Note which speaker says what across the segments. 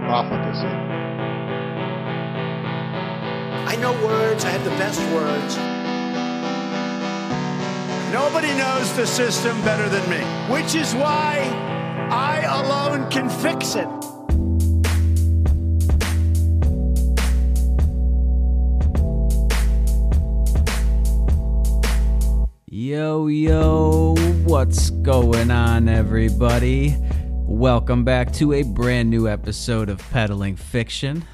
Speaker 1: profligacy.
Speaker 2: I know words, I have the best words. Nobody knows the system better than me, which is why I alone can fix it.
Speaker 3: Yo, yo, what's going on, everybody? Welcome back to a brand new episode of Peddling Fiction.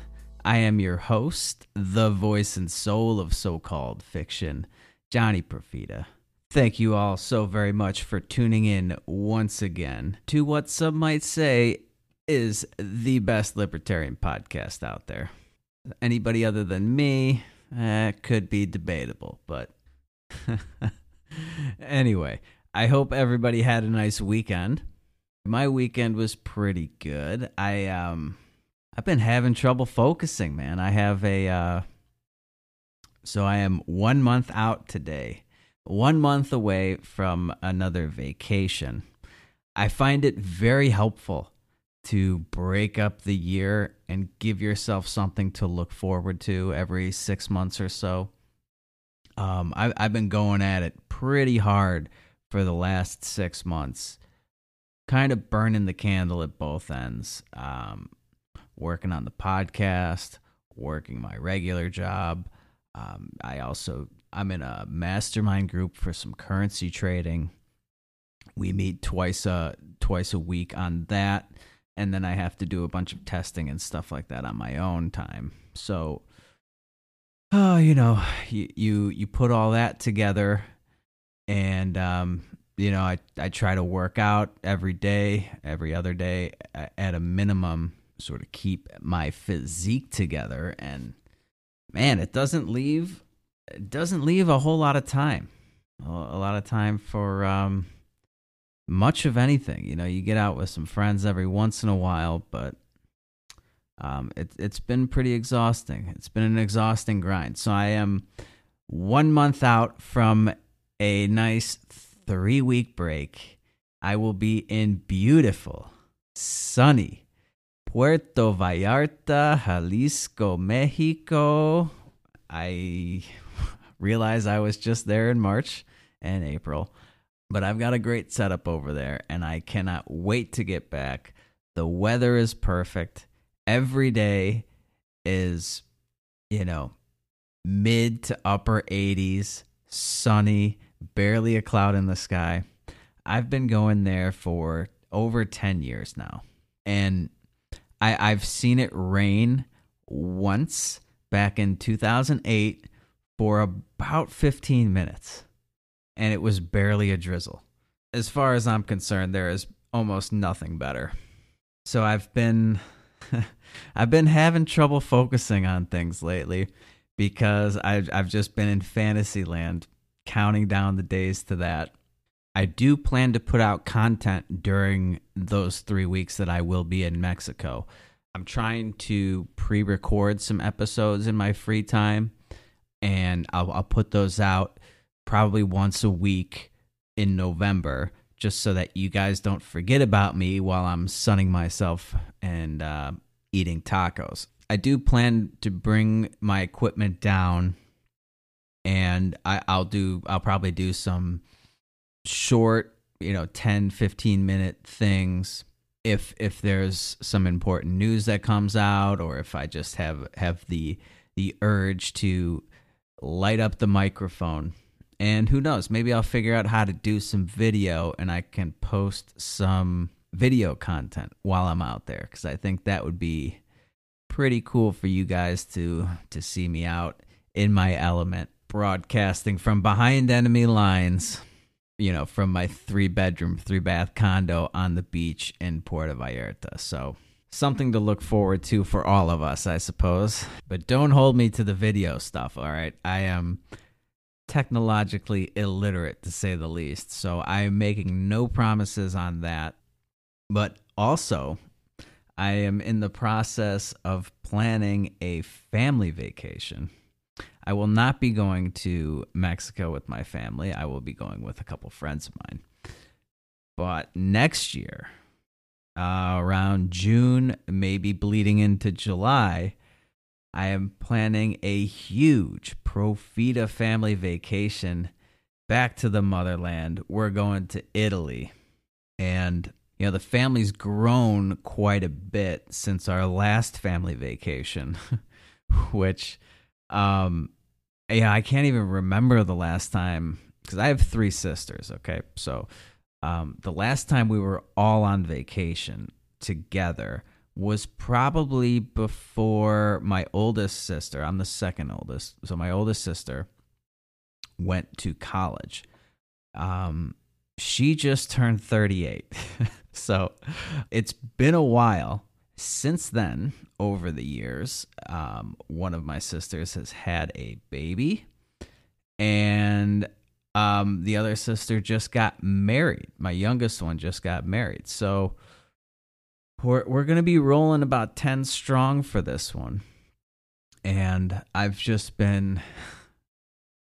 Speaker 3: I am your host, the voice and soul of so called fiction, Johnny Profita. Thank you all so very much for tuning in once again to what some might say is the best libertarian podcast out there. Anybody other than me eh, could be debatable, but anyway, I hope everybody had a nice weekend. My weekend was pretty good. I um I've been having trouble focusing, man. I have a uh so I am 1 month out today. 1 month away from another vacation. I find it very helpful to break up the year and give yourself something to look forward to every 6 months or so. Um I I've been going at it pretty hard for the last 6 months kind of burning the candle at both ends. Um, working on the podcast, working my regular job. Um, I also I'm in a mastermind group for some currency trading. We meet twice a twice a week on that, and then I have to do a bunch of testing and stuff like that on my own time. So, oh, you know, you you you put all that together, and um, you know, I, I try to work out every day, every other day at a minimum, sort of keep my physique together. And man, it doesn't leave, it doesn't leave a whole lot of time, a lot of time for um, much of anything. You know, you get out with some friends every once in a while, but um, it, it's been pretty exhausting. It's been an exhausting grind. So I am one month out from a nice three week break, I will be in beautiful, sunny Puerto Vallarta, Jalisco, Mexico. I realize I was just there in March and April, but I've got a great setup over there and I cannot wait to get back. The weather is perfect. Every day is, you know, mid to upper 80s, sunny barely a cloud in the sky. I've been going there for over 10 years now. And I, I've seen it rain once back in 2008 for about 15 minutes. And it was barely a drizzle. As far as I'm concerned, there is almost nothing better. So I've been I've been having trouble focusing on things lately because I've I've just been in fantasy land counting down the days to that. I do plan to put out content during those three weeks that I will be in Mexico. I'm trying to pre record some episodes in my free time, and I'll, I'll, put those out probably once a week in November, just so that you guys don't forget about me while I'm sunning myself and uh, eating tacos. I do plan to bring my equipment down and I, I'll do I'll probably do some short, you know, 10, 15 minute things if if there's some important news that comes out or if I just have have the the urge to light up the microphone. And who knows, maybe I'll figure out how to do some video and I can post some video content while I'm out there cuz I think that would be pretty cool for you guys to to see me out in my element broadcasting from behind enemy lines, you know, from my three bedroom, three bath condo on the beach in Puerto Vallarta. So something to look forward to for all of us, I suppose. But don't hold me to the video stuff, all right? I am technologically illiterate to say the least. So I am making no promises on that. But also, I am in the process of planning a family vacation. I will not be going to Mexico with my family. I will be going with a couple friends of mine. But next year, uh, around June, maybe bleeding into July, I am planning a huge Profita family vacation back to the motherland. We're going to Italy. And, you know, the family's grown quite a bit since our last family vacation, which, um, yeah, I can't even remember the last time because I have three sisters. Okay. So, um, the last time we were all on vacation together was probably before my oldest sister. I'm the second oldest. So my oldest sister went to college. Um, she just turned 38. so it's been a while since then, over the years. Um, one of my sisters has had a baby. And um, the other sister just got married. My youngest one just got married. So we're we're gonna be rolling about ten strong for this one. And I've just been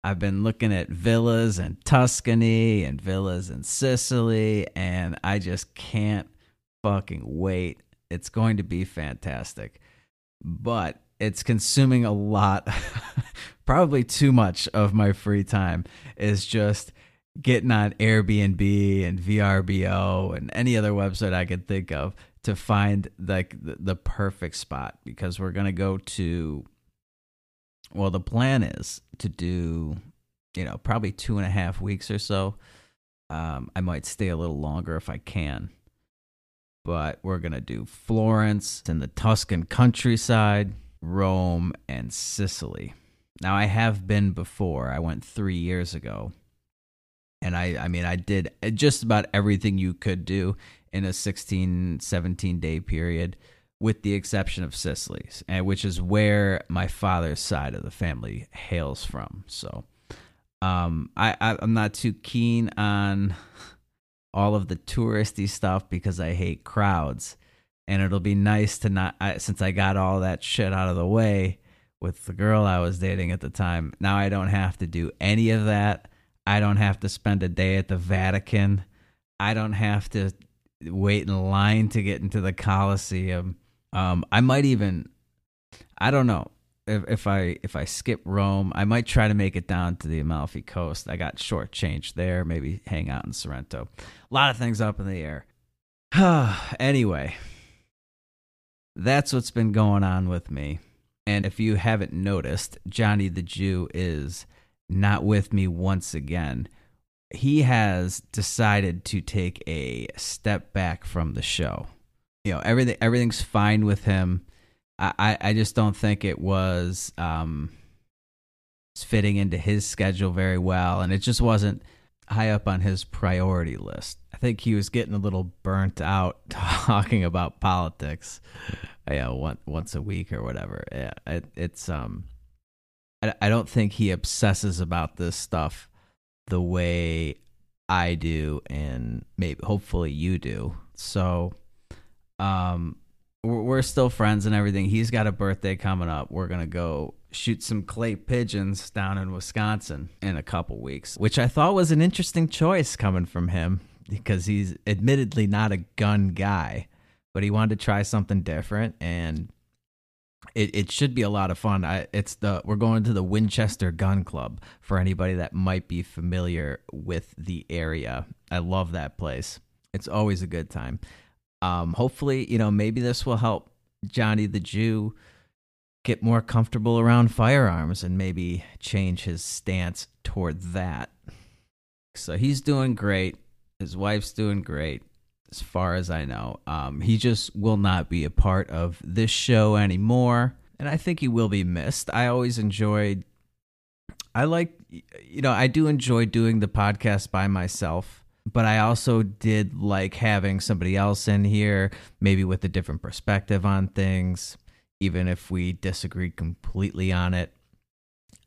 Speaker 3: I've been looking at villas in Tuscany and villas in Sicily, and I just can't fucking wait. It's going to be fantastic. But it's consuming a lot probably too much of my free time is just getting on Airbnb and VRBO and any other website I could think of to find like the, the perfect spot because we're gonna go to well the plan is to do you know probably two and a half weeks or so um, i might stay a little longer if i can but we're gonna do florence and the tuscan countryside rome and sicily now I have been before. I went three years ago, and I I mean I did just about everything you could do in a 16 17 day period with the exception of Sicily, which is where my father's side of the family hails from. So um, I, I I'm not too keen on all of the touristy stuff because I hate crowds, and it'll be nice to not I, since I got all that shit out of the way with the girl I was dating at the time. Now I don't have to do any of that. I don't have to spend a day at the Vatican. I don't have to wait in line to get into the Colosseum. Um, I might even, I don't know if, if I if I skip Rome, I might try to make it down to the Amalfi Coast. I got short change there. Maybe hang out in Sorrento. A lot of things up in the air. anyway, that's what's been going on with me. And if you haven't noticed, Johnny the Jew is not with me once again. He has decided to take a step back from the show. You know, everything everything's fine with him. I, I just don't think it was um, fitting into his schedule very well, and it just wasn't high up on his priority list. I think he was getting a little burnt out talking about politics yeah, once once a week or whatever. Yeah, it, it's um, I, I don't think he obsesses about this stuff the way I do, and maybe hopefully you do. So, um, we're, still friends and everything. He's got a birthday coming up. We're gonna go shoot some clay pigeons down in Wisconsin in a couple weeks, which I thought was an interesting choice coming from him because he's admittedly not a gun guy but he wanted to try something different and it, it should be a lot of fun. I, it's the we're going to the Winchester Gun Club for anybody that might be familiar with the area. I love that place. It's always a good time. Um, hopefully, you know, maybe this will help Johnny the Jew get more comfortable around firearms and maybe change his stance toward that. So he's doing great. His wife's doing great as far as I know. Um, he just will not be a part of this show anymore, and I think he will be missed. I always enjoyed. I like, you know, I do enjoy doing the podcast by myself. But I also did like having somebody else in here, maybe with a different perspective on things, even if we disagreed completely on it.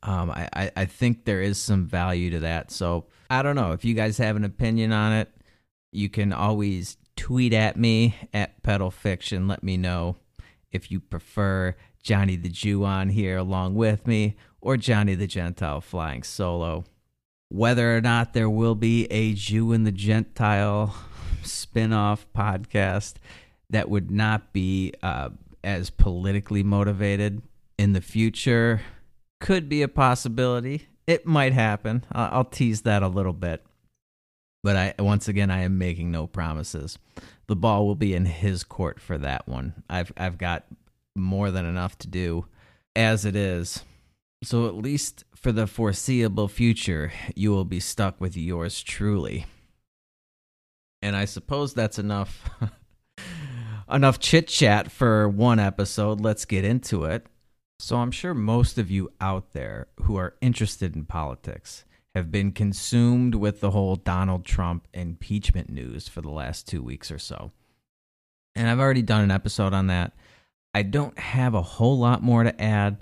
Speaker 3: Um, I, I, I think there is some value to that. So I don't know if you guys have an opinion on it. You can always tweet at me at Pedal Fiction. Let me know if you prefer Johnny the Jew on here along with me or Johnny the Gentile flying solo whether or not there will be a Jew and the Gentile spin-off podcast that would not be uh, as politically motivated in the future could be a possibility. It might happen. I'll, I'll tease that a little bit. But I once again I am making no promises. The ball will be in his court for that one. I've I've got more than enough to do as it is. So at least for the foreseeable future, you will be stuck with yours truly. And I suppose that's enough enough chit chat for one episode. Let's get into it. So I'm sure most of you out there who are interested in politics have been consumed with the whole Donald Trump impeachment news for the last 2 weeks or so. And I've already done an episode on that. I don't have a whole lot more to add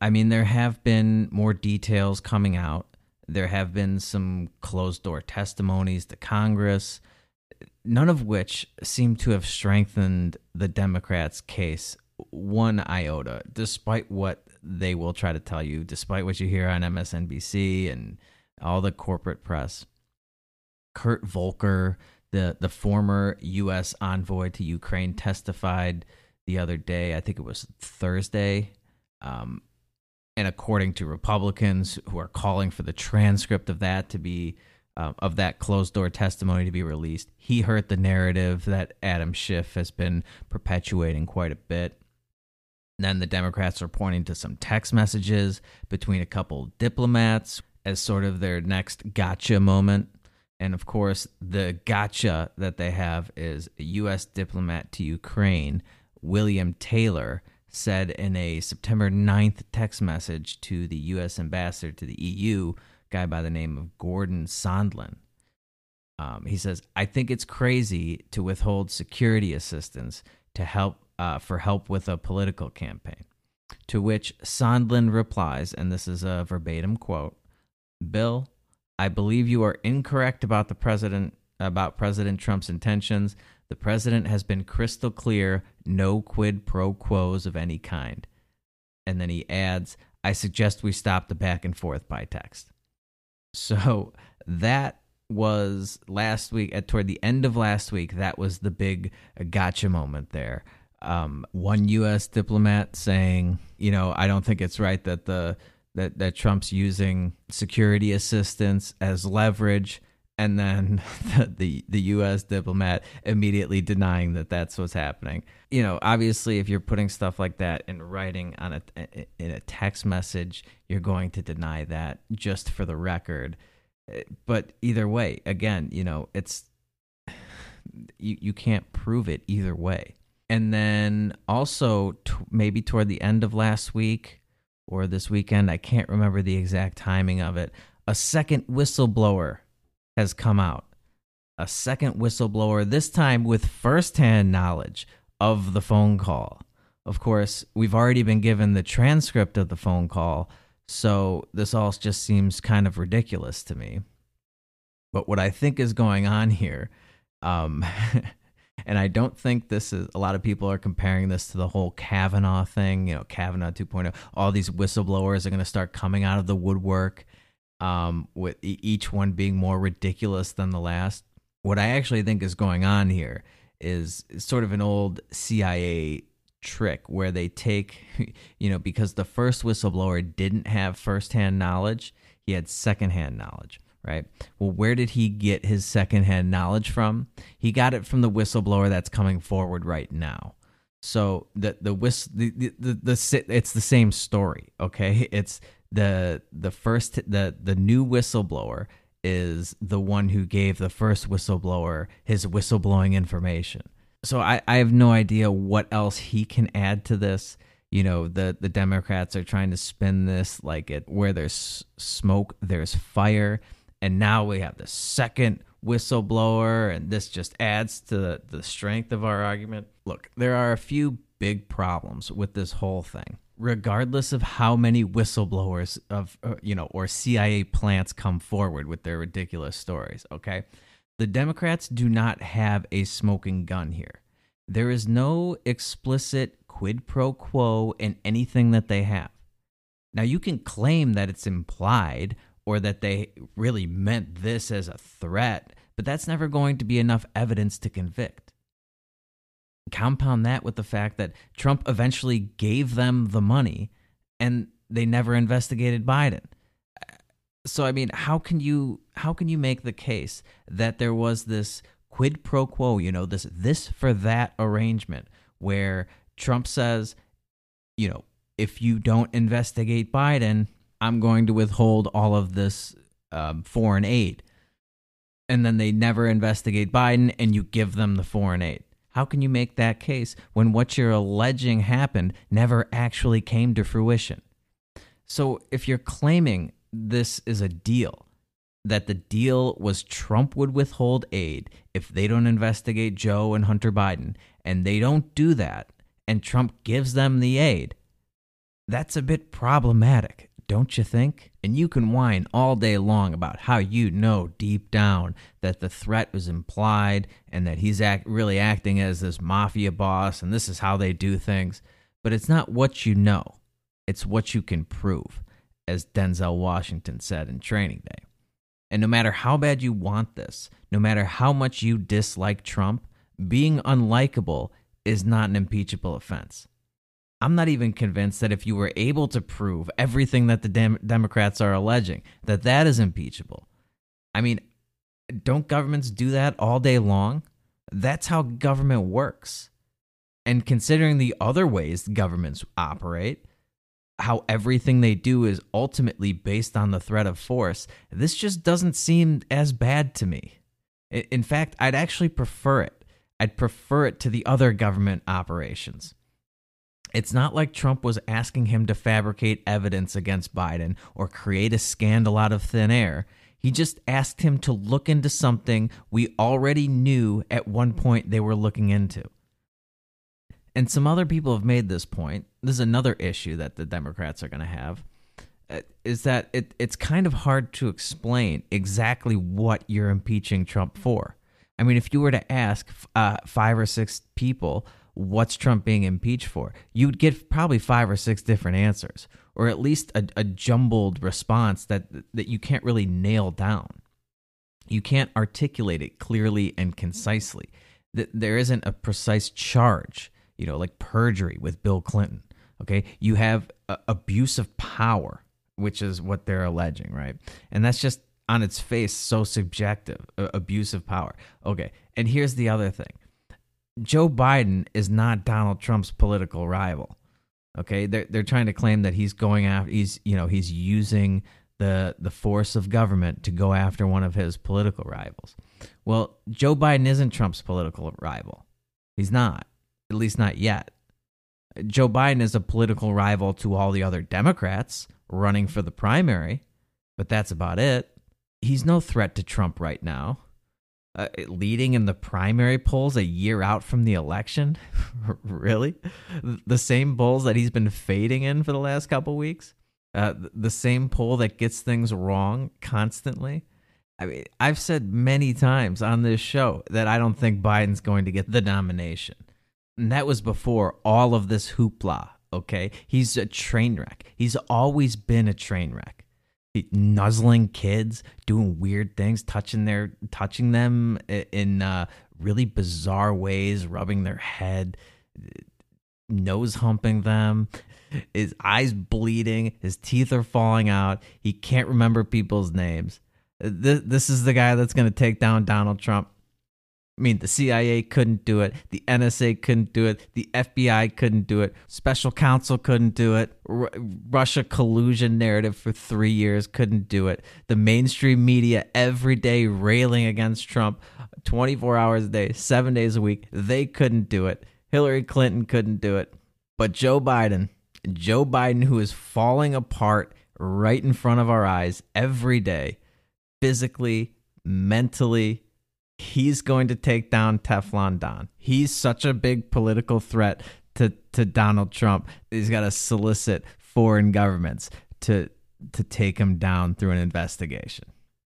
Speaker 3: I mean, there have been more details coming out. There have been some closed door testimonies to Congress, none of which seem to have strengthened the Democrats' case one iota, despite what they will try to tell you, despite what you hear on MSNBC and all the corporate press. Kurt Volker, the, the former U.S. envoy to Ukraine, testified the other day. I think it was Thursday um, and according to Republicans who are calling for the transcript of that to be uh, of that closed door testimony to be released, he hurt the narrative that Adam Schiff has been perpetuating quite a bit. And then the Democrats are pointing to some text messages between a couple diplomats as sort of their next gotcha moment. And of course, the gotcha that they have is a U.S. diplomat to Ukraine, William Taylor, said in a September 9th text message to the U.S. ambassador to the EU, guy by the name of Gordon Sondland. Um, he says, "I think it's crazy to withhold security assistance to help uh, for help with a political campaign." To which Sondland replies, and this is a verbatim quote: "Bill, I believe you are incorrect about the president about President Trump's intentions. The president has been crystal clear no quid pro quos of any kind. And then he adds, I suggest we stop the back and forth by text. So that was last week, at toward the end of last week, that was the big gotcha moment there. Um, one U.S. diplomat saying, you know, I don't think it's right that the that that Trump's using security assistance as leverage and then the, the, the U.S. diplomat immediately denying that that's what's happening. You know, obviously, if you're putting stuff like that in writing on a in a text message, you're going to deny that just for the record. Eh, but either way, again, you know, it's you you can't prove it either way. And then also t- maybe toward the end of last week or this weekend, I can't remember the exact timing of it. A second whistleblower has come out. A second whistleblower, this time with firsthand knowledge of the phone call. Of course, we've already been given the transcript of the phone call, so this all just seems kind of ridiculous to me. But what I think is going on here, um, and I don't think this is a lot of people are comparing this to the whole Kavanaugh thing, you know, Kavanaugh 2.0. All these whistleblowers are going to start coming out of the woodwork um, with each one being more ridiculous than the last. What I actually think is going on here is sort of an old CIA trick where they take, you know, because the first whistleblower didn't have firsthand knowledge, he had secondhand knowledge, right? Well, where did he get his secondhand knowledge from? He got it from the whistleblower that's coming forward right now. So the the whist the, the the, the it's the same story, okay? It's the the first the the new whistleblower is the one who gave the first whistleblower his whistleblowing information. So I, I have no idea what else he can add to this. You know, the, the Democrats are trying to spin this like it where there's smoke, there's fire. And now we have the second whistleblower, and this just adds to the, the strength of our argument. Look, there are a few big problems with this whole thing. Regardless of how many whistleblowers of uh, you know or CIA plants come forward with their ridiculous stories, okay? The Democrats do not have a smoking gun here. There is no explicit quid pro quo in anything that they have. Now, you can claim that it's implied or that they really meant this as a threat, but that's never going to be enough evidence to convict. Compound that with the fact that Trump eventually gave them the money and they never investigated Biden. So I mean, how can you how can you make the case that there was this quid pro quo, you know, this this for that arrangement where Trump says, you know, if you don't investigate Biden, I'm going to withhold all of this um, foreign aid. And then they never investigate Biden and you give them the foreign aid. How can you make that case when what you're alleging happened never actually came to fruition? So if you're claiming this is a deal, that the deal was Trump would withhold aid if they don't investigate Joe and Hunter Biden, and they don't do that, and Trump gives them the aid, that's a bit problematic, don't you think? And you can whine all day long about how you know deep down that the threat was implied and that he's act- really acting as this mafia boss and this is how they do things. But it's not what you know, it's what you can prove, as Denzel Washington said in Training Day. And no matter how bad you want this, no matter how much you dislike Trump, being unlikable is not an impeachable offense. I'm not even convinced that if you were able to prove everything that the Dem- Democrats are alleging, that that is impeachable. I mean, don't governments do that all day long? That's how government works. And considering the other ways governments operate, how everything they do is ultimately based on the threat of force, this just doesn't seem as bad to me. In fact, I'd actually prefer it. I'd prefer it to the other government operations. It's not like Trump was asking him to fabricate evidence against Biden or create a scandal out of thin air. He just asked him to look into something we already knew at one point they were looking into. And some other people have made this point. This is another issue that the Democrats are going to have. Uh, is that it, it's kind of hard to explain exactly what you're impeaching Trump for. I mean, if you were to ask uh, five or six people, what's Trump being impeached for, you'd get probably five or six different answers, or at least a, a jumbled response that that you can't really nail down. You can't articulate it clearly and concisely. There isn't a precise charge, you know, like perjury with Bill Clinton. Okay, you have abuse of power, which is what they're alleging, right? And that's just on its face so subjective, abuse of power. Okay, and here's the other thing Joe Biden is not Donald Trump's political rival. Okay, they're they're trying to claim that he's going after he's you know he's using the the force of government to go after one of his political rivals. Well, Joe Biden isn't Trump's political rival. He's not, at least not yet. Joe Biden is a political rival to all the other Democrats running for the primary, but that's about it. He's no threat to Trump right now uh, leading in the primary polls a year out from the election? really? The same polls that he's been fading in for the last couple weeks? Uh, the same poll that gets things wrong constantly? I mean, I've said many times on this show that I don't think Biden's going to get the nomination. And that was before all of this hoopla, okay? He's a train wreck. He's always been a train wreck nuzzling kids, doing weird things, touching their touching them in uh, really bizarre ways, rubbing their head, nose humping them. His eyes bleeding, his teeth are falling out. He can't remember people's names. This, this is the guy that's going to take down Donald Trump. I mean, the CIA couldn't do it. The NSA couldn't do it. The FBI couldn't do it. Special counsel couldn't do it. R- Russia collusion narrative for three years couldn't do it. The mainstream media every day railing against Trump 24 hours a day, seven days a week. They couldn't do it. Hillary Clinton couldn't do it. But Joe Biden, Joe Biden, who is falling apart right in front of our eyes every day, physically, mentally, he's going to take down Teflon Don. He's such a big political threat to, to Donald Trump. He's got to solicit foreign governments to to take him down through an investigation.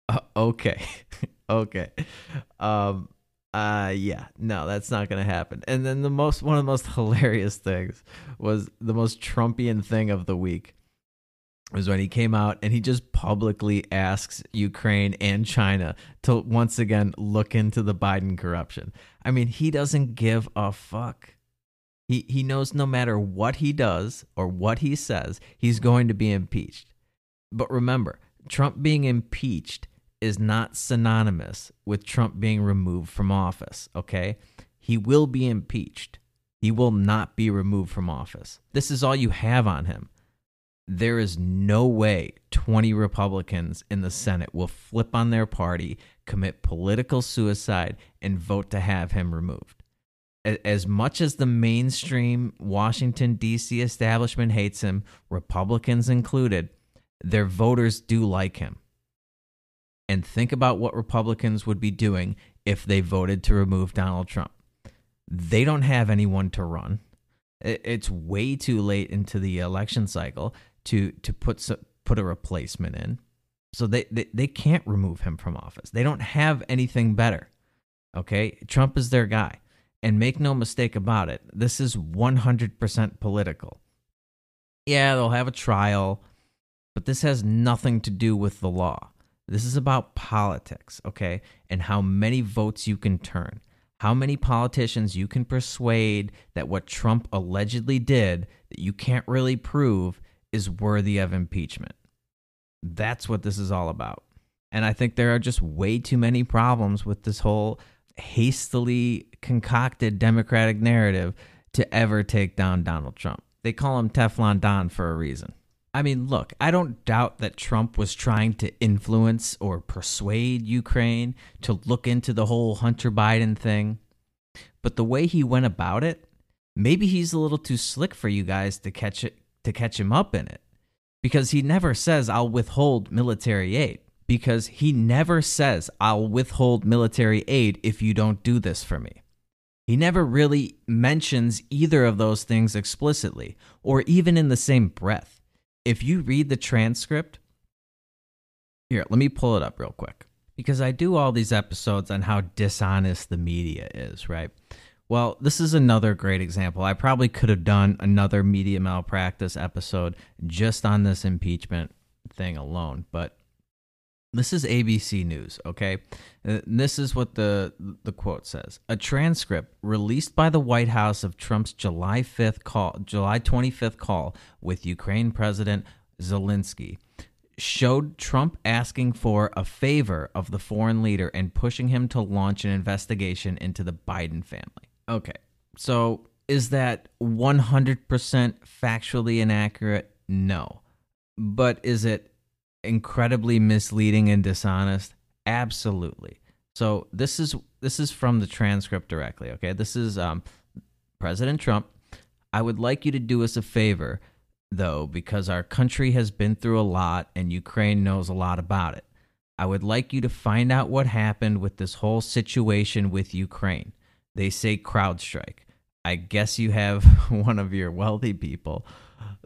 Speaker 3: Uh, okay. okay. Um uh yeah, no, that's not to happen. And then the most one of the most hilarious things was the most Trumpian thing of the week was when he came out and he just publicly asks Ukraine and China to once again look into the Biden corruption. I mean, he doesn't give a fuck. He he knows no matter what he does or what he says, he's going to be impeached. But remember, Trump being impeached is not synonymous with Trump being removed from office, okay? He will be impeached. He will not be removed from office. This is all you have on him there is no way 20 Republicans in the Senate will flip on their party, commit political suicide, and vote to have him removed. As much as the mainstream Washington, D.C. establishment hates him, Republicans included, their voters do like him. And think about what Republicans would be doing if they voted to remove Donald Trump. They don't have anyone to run. It's way too late into the election cycle to to put put a replacement in. So they, they they can't remove him from office. They don't have anything better. Okay? Trump is their guy. And make no mistake about it, this is 100% political. Yeah, they'll have a trial, but this has nothing to do with the law. This is about politics, okay? And how many votes you can turn. How many politicians you can persuade that what Trump allegedly did that you can't really prove is worthy of impeachment. That's what this is all about. And I think there are just way too many problems with this whole hastily concocted Democratic narrative to ever take down Donald Trump. They call him Teflon Don for a reason. I mean, look, I don't doubt that Trump was trying to influence or persuade Ukraine to look into the whole Hunter Biden thing. But the way he went about it, maybe he's a little too slick for you guys to catch it to catch him up in it because he never says, I'll withhold military aid. Because he never says, I'll withhold military aid if you don't do this for me. He never really mentions either of those things explicitly or even in the same breath. If you read the transcript, here, let me pull it up real quick because I do all these episodes on how dishonest the media is, right? Well, this is another great example. I probably could have done another media malpractice episode just on this impeachment thing alone, but this is ABC News, okay? Uh, this is what the the quote says. A transcript released by the White House of Trump's July 5th call, July 25th call with Ukraine President Zelensky showed Trump asking for a favor of the foreign leader and pushing him to launch an investigation into the Biden family. Okay. So is that 100% factually inaccurate? No. But is it incredibly misleading and dishonest? Absolutely. So this is this is from the transcript directly, okay? This is um, President Trump. I would like you to do us a favor though because our country has been through a lot and Ukraine knows a lot about it. I would like you to find out what happened with this whole situation with Ukraine. They say CrowdStrike. I guess you have one of your wealthy people.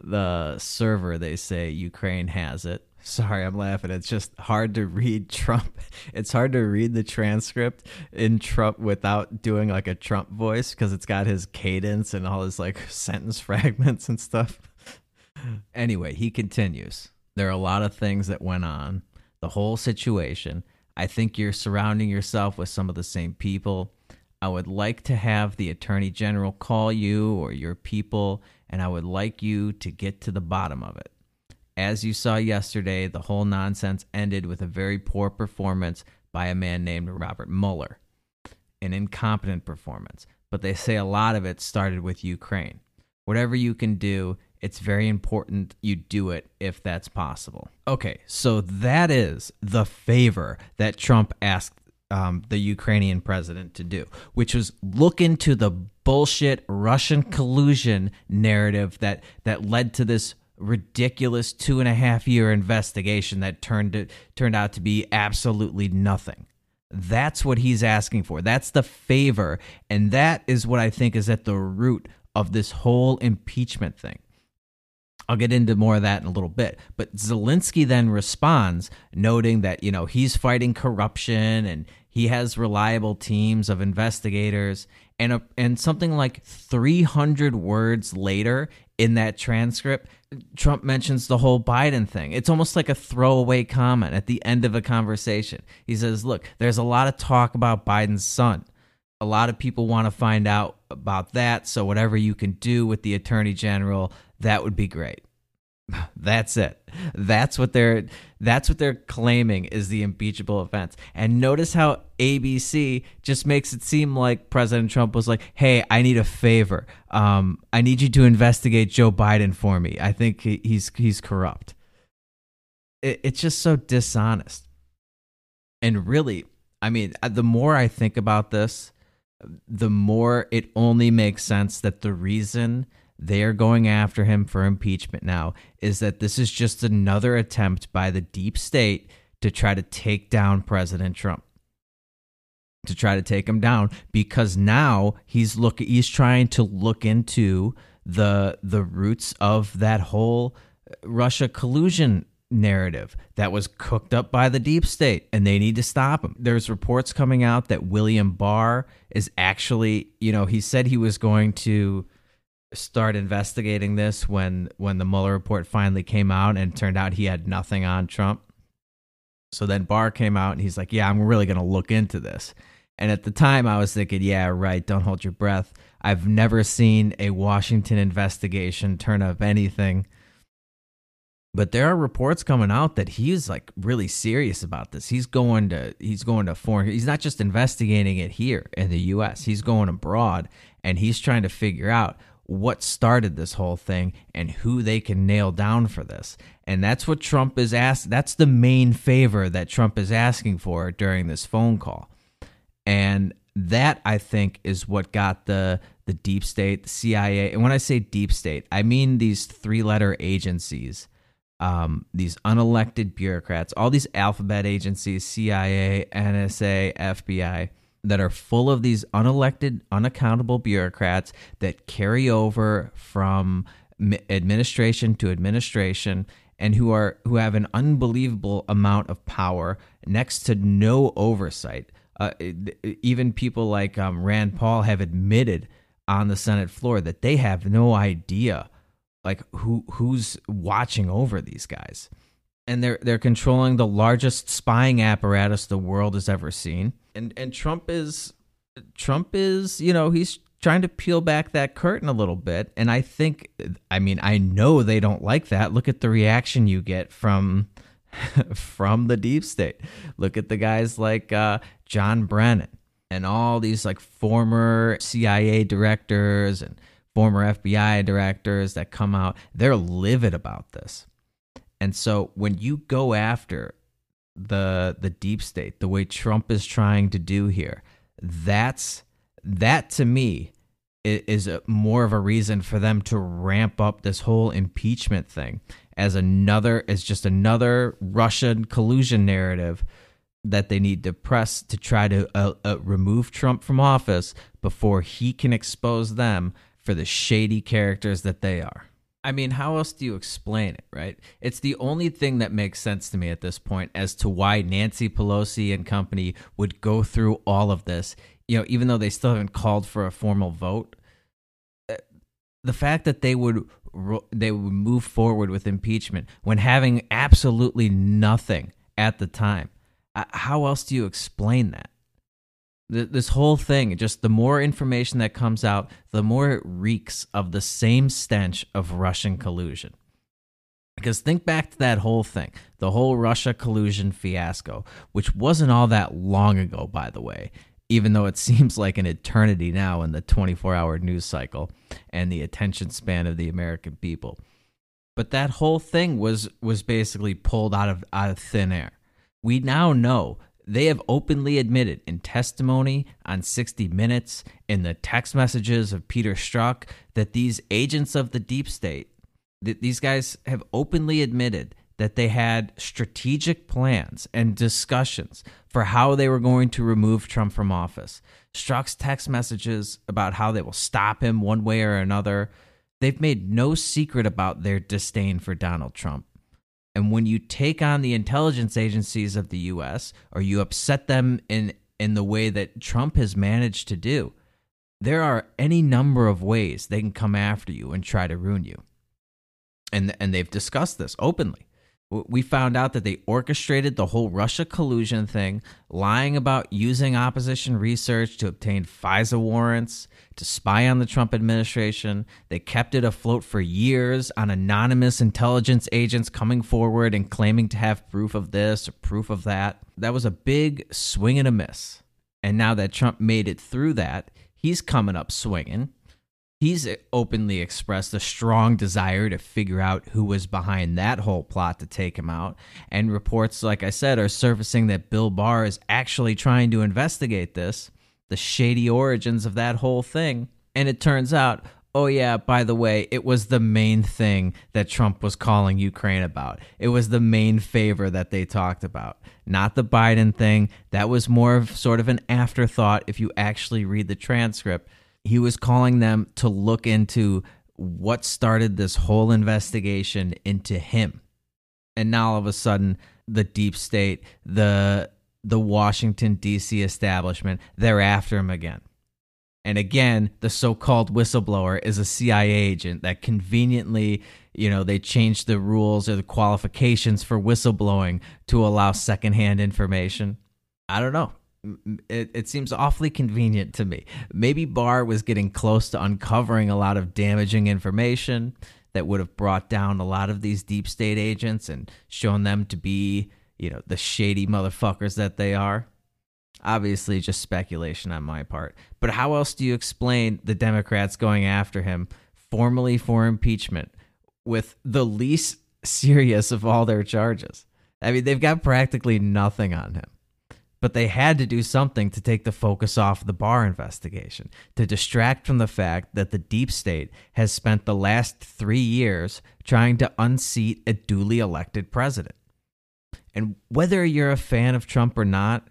Speaker 3: The server, they say Ukraine has it. Sorry, I'm laughing. It's just hard to read Trump. It's hard to read the transcript in Trump without doing like a Trump voice because it's got his cadence and all his like sentence fragments and stuff. Anyway, he continues. There are a lot of things that went on. The whole situation. I think you're surrounding yourself with some of the same people. I would like to have the Attorney General call you or your people, and I would like you to get to the bottom of it. As you saw yesterday, the whole nonsense ended with a very poor performance by a man named Robert Mueller, an incompetent performance. But they say a lot of it started with Ukraine. Whatever you can do, it's very important you do it if that's possible. Okay, so that is the favor that Trump asked um, the Ukrainian president to do, which was look into the bullshit Russian collusion narrative that that led to this ridiculous two and a half year investigation that turned it turned out to be absolutely nothing. That's what he's asking for. That's the favor. And that is what I think is at the root of this whole impeachment thing. I'll get into more of that in a little bit. But Zelensky then responds, noting that, you know, he's fighting corruption and he has reliable teams of investigators. And, a, and something like 300 words later in that transcript, Trump mentions the whole Biden thing. It's almost like a throwaway comment at the end of a conversation. He says, Look, there's a lot of talk about Biden's son. A lot of people want to find out about that. So, whatever you can do with the attorney general, that would be great. That's it. That's what they're that's what they're claiming is the impeachable offense. And notice how ABC just makes it seem like President Trump was like, "Hey, I need a favor. Um, I need you to investigate Joe Biden for me. I think he's he's corrupt." It, it's just so dishonest. And really, I mean, the more I think about this, the more it only makes sense that the reason they are going after him for impeachment now is that this is just another attempt by the deep state to try to take down President Trump. To try to take him down because now he's look he's trying to look into the the roots of that whole Russia collusion narrative that was cooked up by the deep state and they need to stop him. There's reports coming out that William Barr is actually, you know, he said he was going to start investigating this when when the Mueller report finally came out and turned out he had nothing on Trump. So then Barr came out and he's like, "Yeah, I'm really going to look into this." And at the time I was thinking, "Yeah, right, don't hold your breath. I've never seen a Washington investigation turn up anything." But there are reports coming out that he's like really serious about this. He's going to he's going to foreign he's not just investigating it here in the US. He's going abroad and he's trying to figure out what started this whole thing and who they can nail down for this. And that's what Trump is asked. That's the main favor that Trump is asking for during this phone call. And that I think is what got the the deep state, the CIA. And when I say deep state, I mean these three letter agencies, um, these unelected bureaucrats, all these alphabet agencies, CIA, NSA, FBI that are full of these unelected, unaccountable bureaucrats that carry over from administration to administration and who are who have an unbelievable amount of power next to no oversight. Uh, even people like um, Rand Paul have admitted on the Senate floor that they have no idea like who who's watching over these guys. And they're they're controlling the largest spying apparatus the world has ever seen. And and Trump is Trump is you know he's trying to peel back that curtain a little bit. And I think I mean I know they don't like that. Look at the reaction you get from from the deep state. Look at the guys like uh, John Brennan and all these like former CIA directors and former FBI directors that come out they're livid about this and so when you go after the the deep state, the way Trump is trying to do here. That's that to me is a, more of a reason for them to ramp up this whole impeachment thing as another as just another Russian collusion narrative that they need to press to try to uh, uh, remove Trump from office before he can expose them for the shady characters that they are. I mean, how else do you explain it, right? It's the only thing that makes sense to me at this point as to why Nancy Pelosi and company would go through all of this, you know, even though they still haven't called for a formal vote. Uh, the fact that they would they would move forward with impeachment when having absolutely nothing at the time. Uh, how else do you explain that? This whole thing just the more information that comes out the more it reeks of the same stench of russian collusion. Because think back to that whole thing the whole russia collusion fiasco which wasn't all that long ago by the way even though it seems like an eternity now in the 24 hour news cycle and the attention span of the american people. But that whole thing was was basically pulled out of out of thin air. We now know they have openly admitted in testimony on 60 Minutes, in the text messages of Peter Strzok, that these agents of the deep state, that these guys have openly admitted that they had strategic plans and discussions for how they were going to remove Trump from office. Strzok's text messages about how they will stop him one way or another. They've made no secret about their disdain for Donald Trump. And when you take on the intelligence agencies of the US or you upset them in in the way that Trump has managed to do, there are any number of ways they can come after you and try to ruin you. And and they've discussed this openly we found out that they orchestrated the whole Russia collusion thing, lying about using opposition research to obtain FISA warrants, to spy on the Trump administration. They kept it afloat for years on anonymous intelligence agents coming forward and claiming to have proof of this or proof of that. That was a big swing and a miss. And now that Trump made it through that, he's coming up swinging he's openly expressed a strong desire to figure out who was behind that whole plot to take him out. And reports, like I said, are surfacing that Bill Barr is actually trying to investigate this, the shady origins of that whole thing. And it turns out, oh, yeah, by the way, it was the main thing that Trump was calling Ukraine about. It was the main favor that they talked about, not the Biden thing. That was more of sort of an afterthought if you actually read the transcript he was calling them to look into what started this whole investigation into him. And now all of a sudden, the deep state, the the Washington D.C. establishment, they're after him again. And again, the so-called whistleblower is a CIA agent that conveniently, you know, they changed the rules or the qualifications for whistleblowing to allow secondhand information. I don't know it, it seems awfully convenient to me. Maybe Barr was getting close to uncovering a lot of damaging information that would have brought down a lot of these deep state agents and shown them to be, you know, the shady motherfuckers that they are. Obviously, just speculation on my part. But how else do you explain the Democrats going after him formally for impeachment with the least serious of all their charges? I mean, they've got practically nothing on him but they had to do something to take the focus off the Barr investigation, to distract from the fact that the deep state has spent the last three years trying to unseat a duly elected president. And whether you're a fan of Trump or not,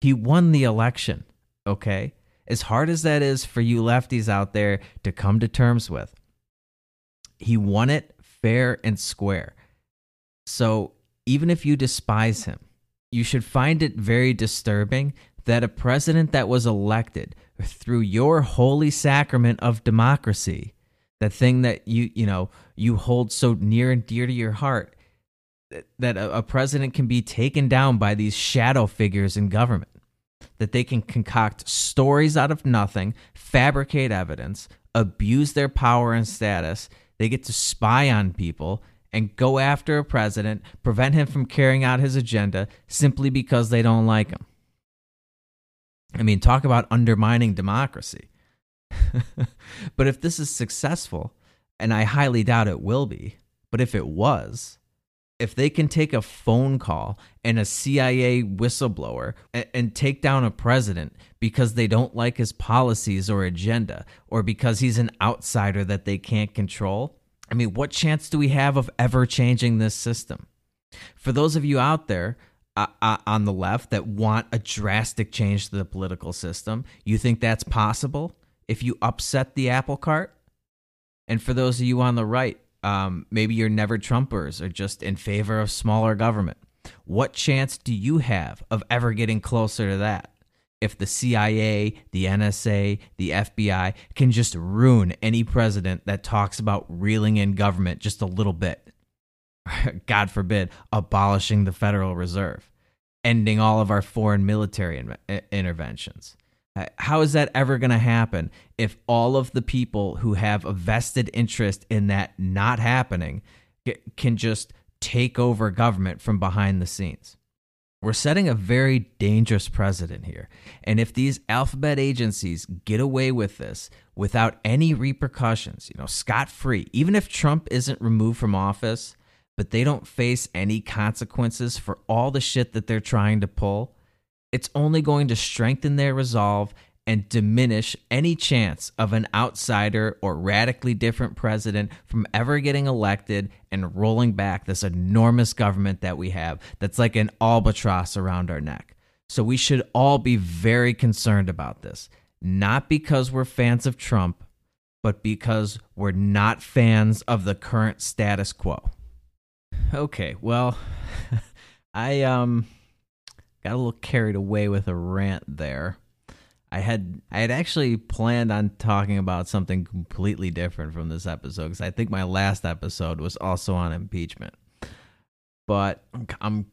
Speaker 3: he won the election, okay? As hard as that is for you lefties out there to come to terms with, he won it fair and square. So even if you despise him, you should find it very disturbing that a president that was elected through your holy sacrament of democracy, the thing that you you know you hold so near and dear to your heart, that a, a president can be taken down by these shadow figures in government, that they can concoct stories out of nothing, fabricate evidence, abuse their power and status. They get to spy on people and go after a president, prevent him from carrying out his agenda simply because they don't like him. I mean, talk about undermining democracy. but if this is successful, and I highly doubt it will be, but if it was, if they can take a phone call and a CIA whistleblower and, take down a president because they don't like his policies or agenda, or because he's an outsider that they can't control, I mean, what chance do we have of ever changing this system? For those of you out there uh, uh, on the left that want a drastic change to the political system, you think that's possible if you upset the apple cart? And for those of you on the right, um, maybe you're never Trumpers or just in favor of smaller government. What chance do you have of ever getting closer to that? If the CIA, the NSA, the FBI can just ruin any president that talks about reeling in government just a little bit. God forbid, abolishing the Federal Reserve, ending all of our foreign military in- interventions. Uh, how is that ever going to happen if all of the people who have a vested interest in that not happening can just take over government from behind the scenes? We're setting a very dangerous precedent here. And if these alphabet agencies get away with this without any repercussions, you know, scot free, even if Trump isn't removed from office, but they don't face any consequences for all the shit that they're trying to pull, it's only going to strengthen their resolve and diminish any chance of an outsider or radically different president from ever getting elected and rolling back this enormous government that we have that's like an albatross around our neck. So we should all be very concerned about this, not because we're fans of Trump, but because we're not fans of the current status quo. Okay, well, I um got a little carried away with a rant there. I had I had actually planned on talking about something completely different from this episode because I think my last episode was also on impeachment. But I'm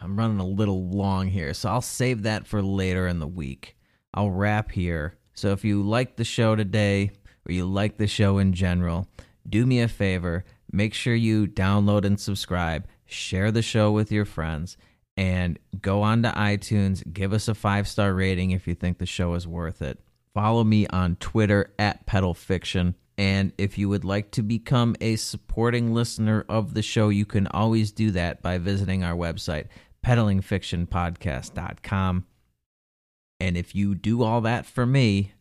Speaker 3: I'm running a little long here, so I'll save that for later in the week. I'll wrap here. So if you like the show today or you like the show in general, do me a favor, make sure you download and subscribe, share the show with your friends and go on to iTunes, give us a five star rating if you think the show is worth it. Follow me on Twitter at Peddle Fiction. And if you would like to become a supporting listener of the show, you can always do that by visiting our website, peddlingfictionpodcast.com. And if you do all that for me,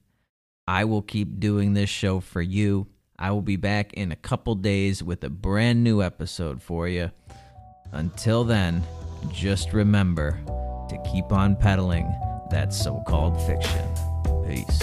Speaker 3: I will keep doing this show for you. I will be back in a couple days with a brand new episode for you. Until then, just remember to keep on peddling that so called fiction. Peace.